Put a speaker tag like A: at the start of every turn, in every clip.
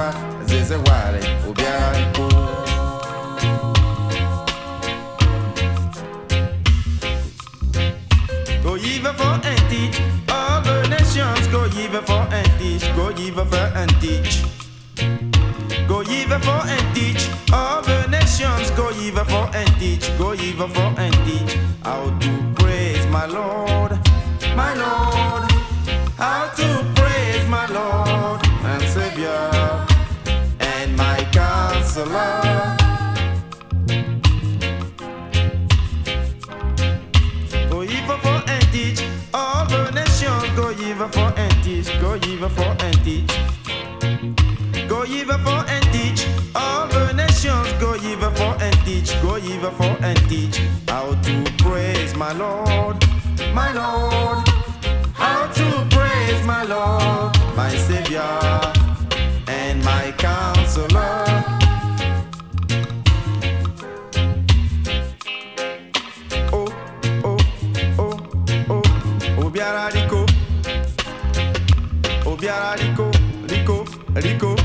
A: wa ze ze wa re Obiara Aliko. Go even for and teach all the nations. Go even for and teach. Go even for and teach. Go even for and teach all the nations. Go even for and teach. Go even for and teach how to praise my Lord, my Lord. How to praise my Lord and Savior Counselor. Go even for and teach all the nations. Go even for and teach. Go even for and teach. Go even for and teach all the nations. Go even for and teach. Go even for and teach how to praise my Lord, my Lord. How to praise my Lord, my Savior, Rico,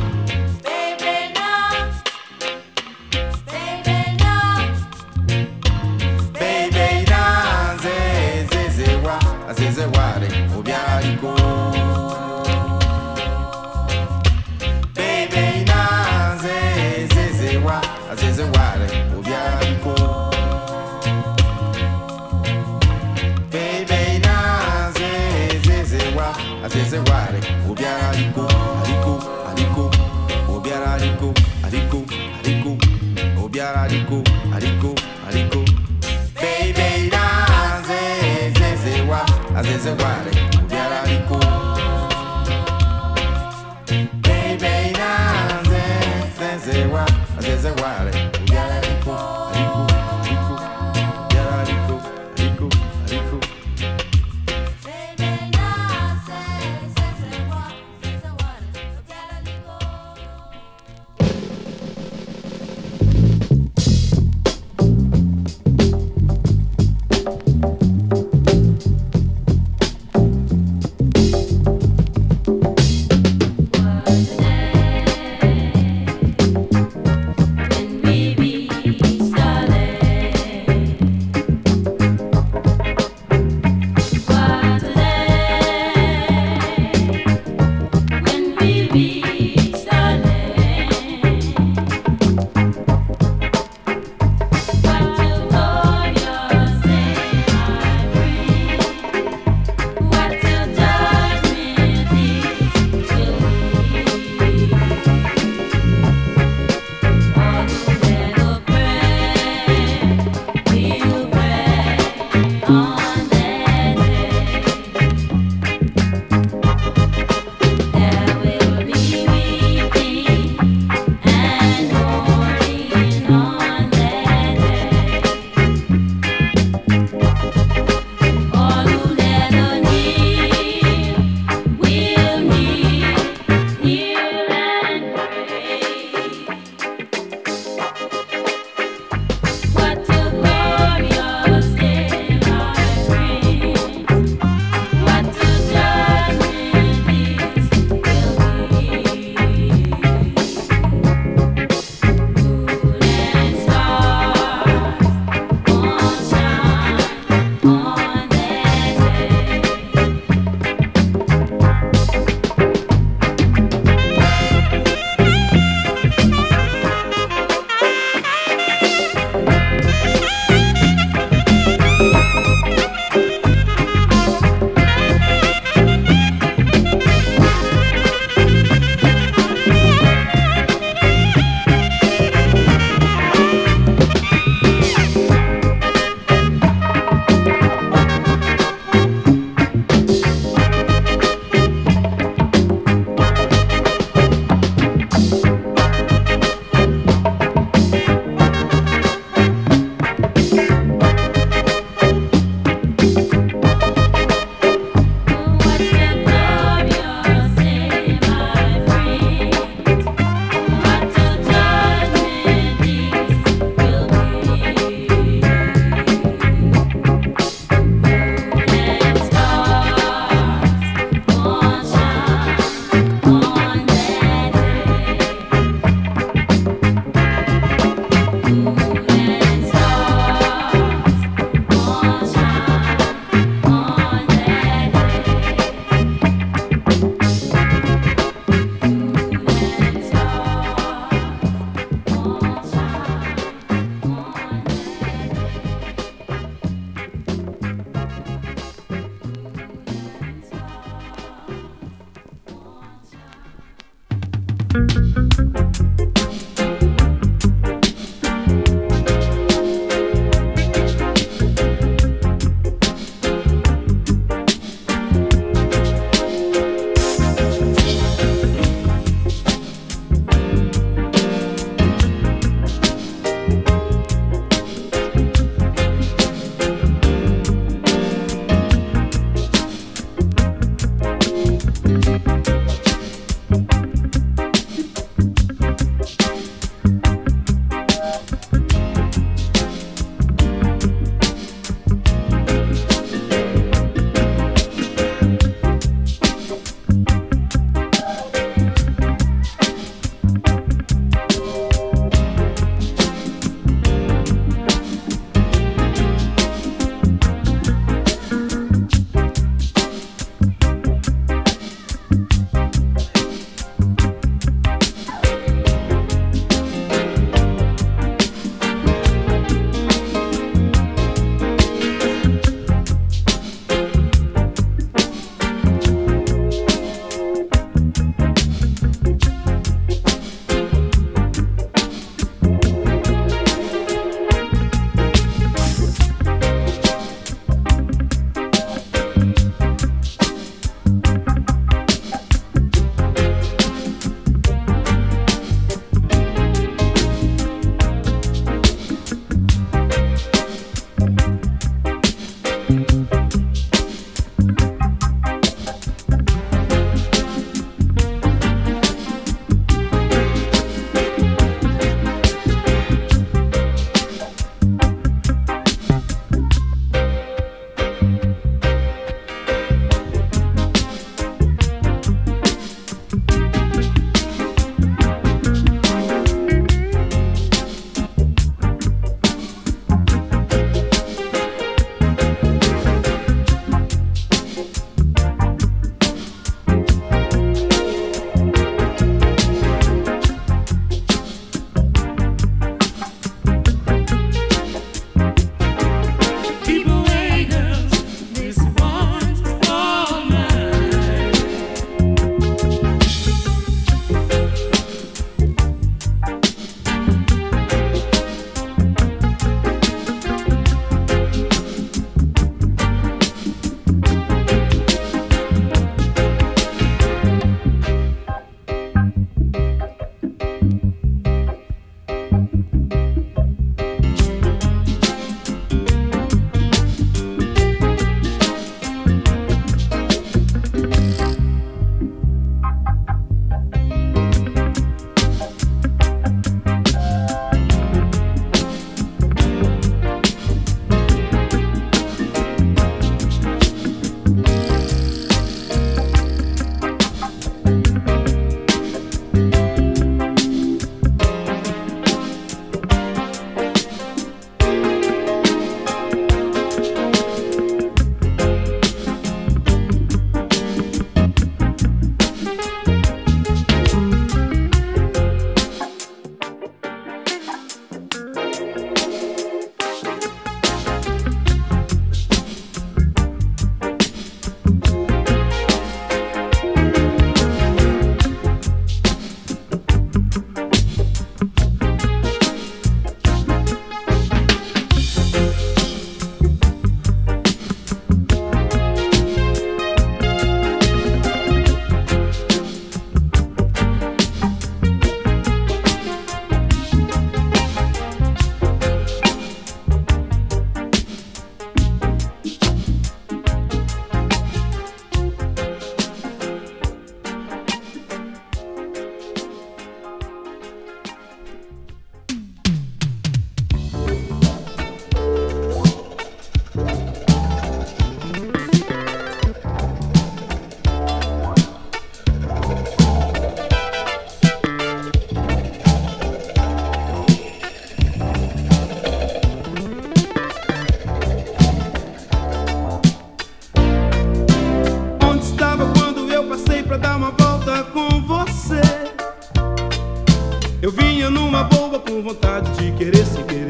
B: vontade de querer se ver.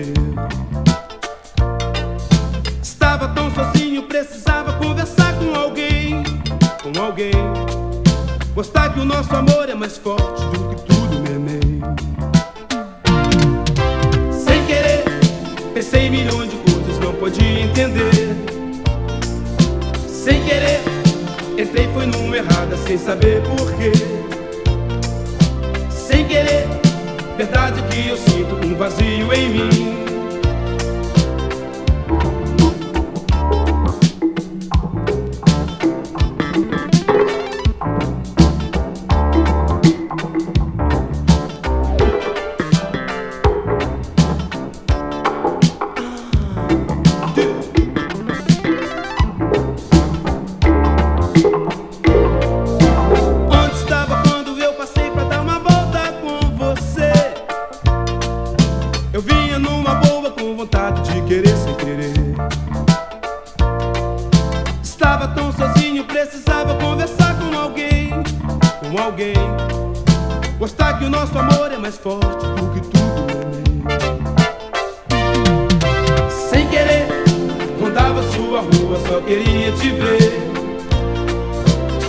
B: tua rua, só queria te ver.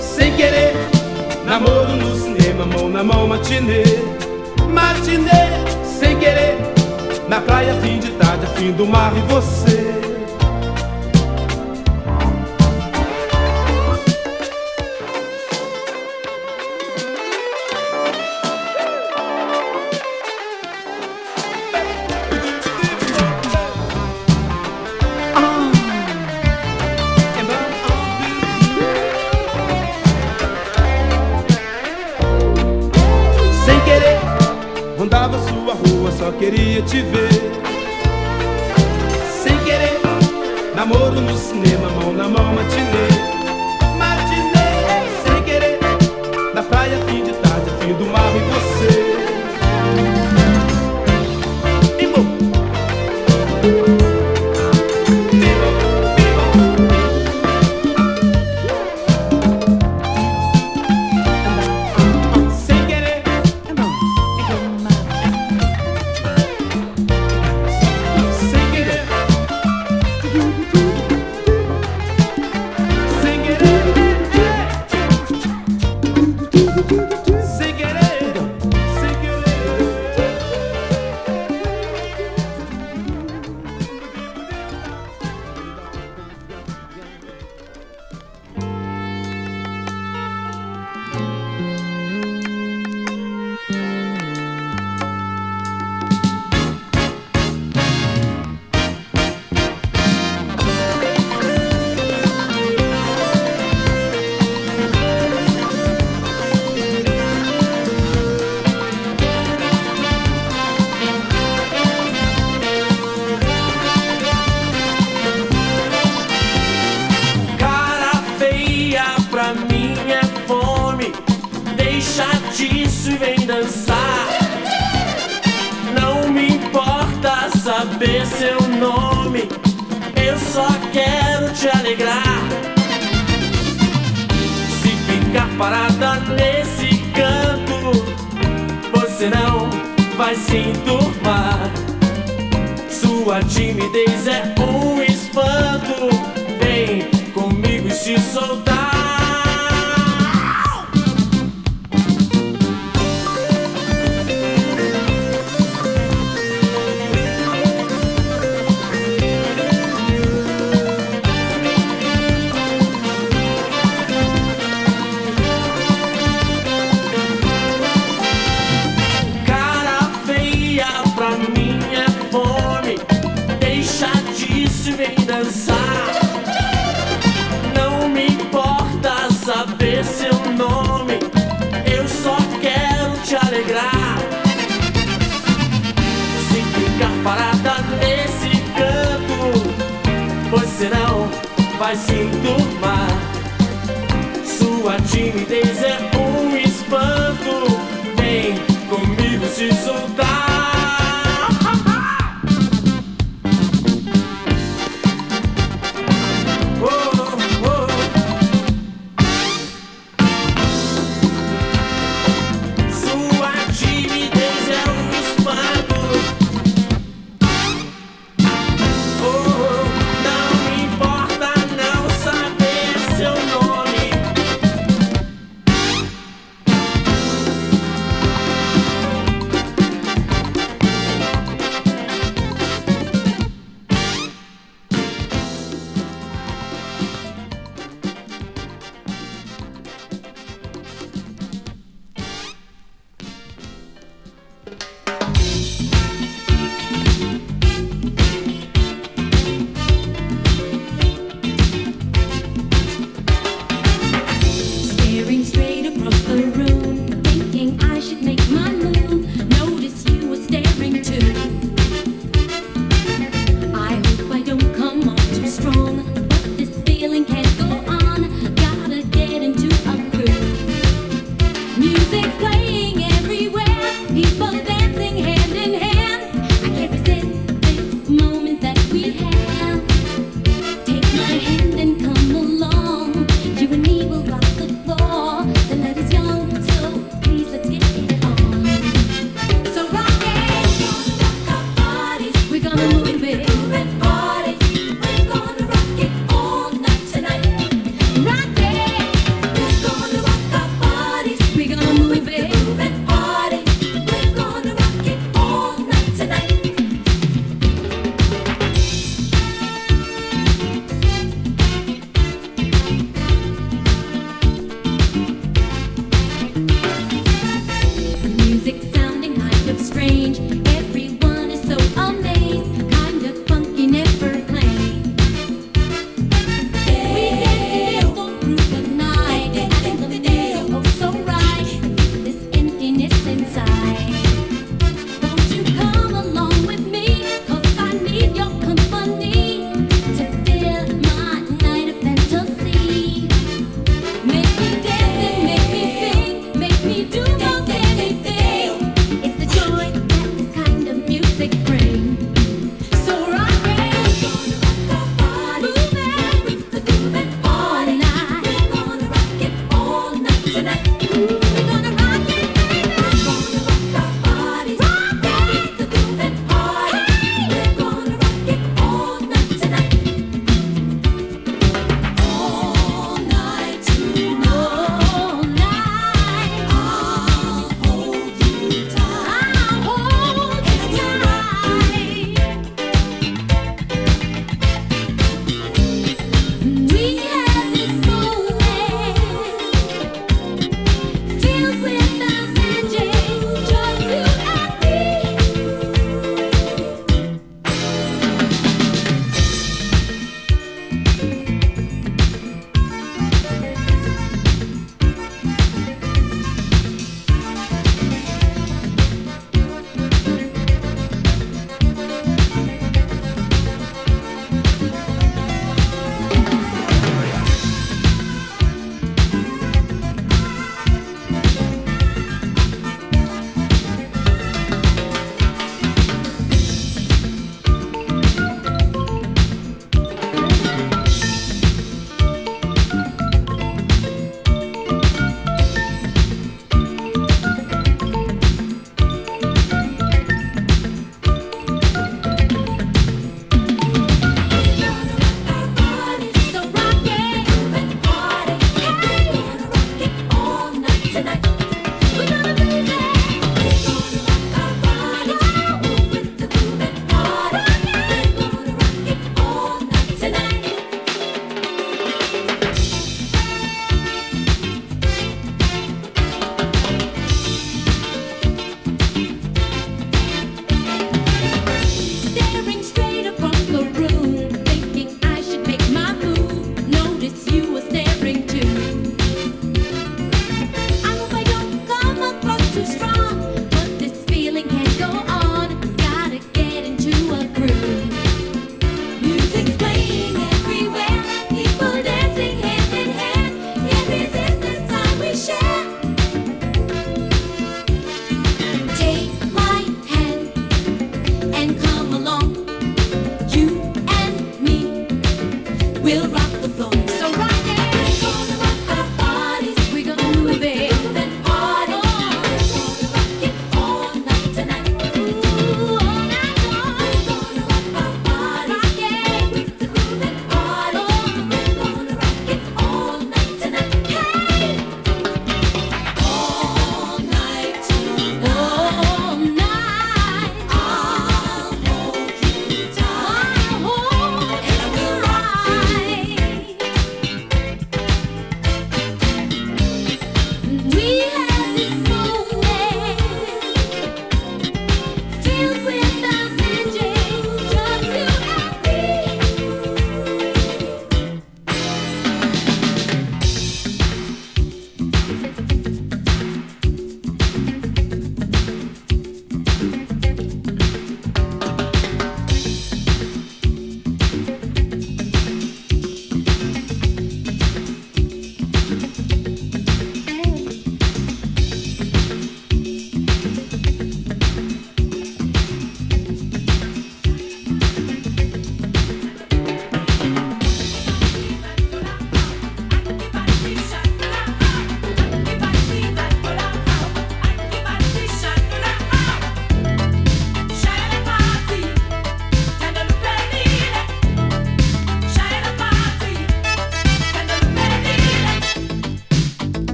B: Sem querer,
C: namoro
D: no cinema, mão
C: na mão, matinê. Matinê, sem querer, na praia, fim de
D: tarde, fim do mar e você. te ver. vai
E: se enturmar.
F: Sua
C: timidez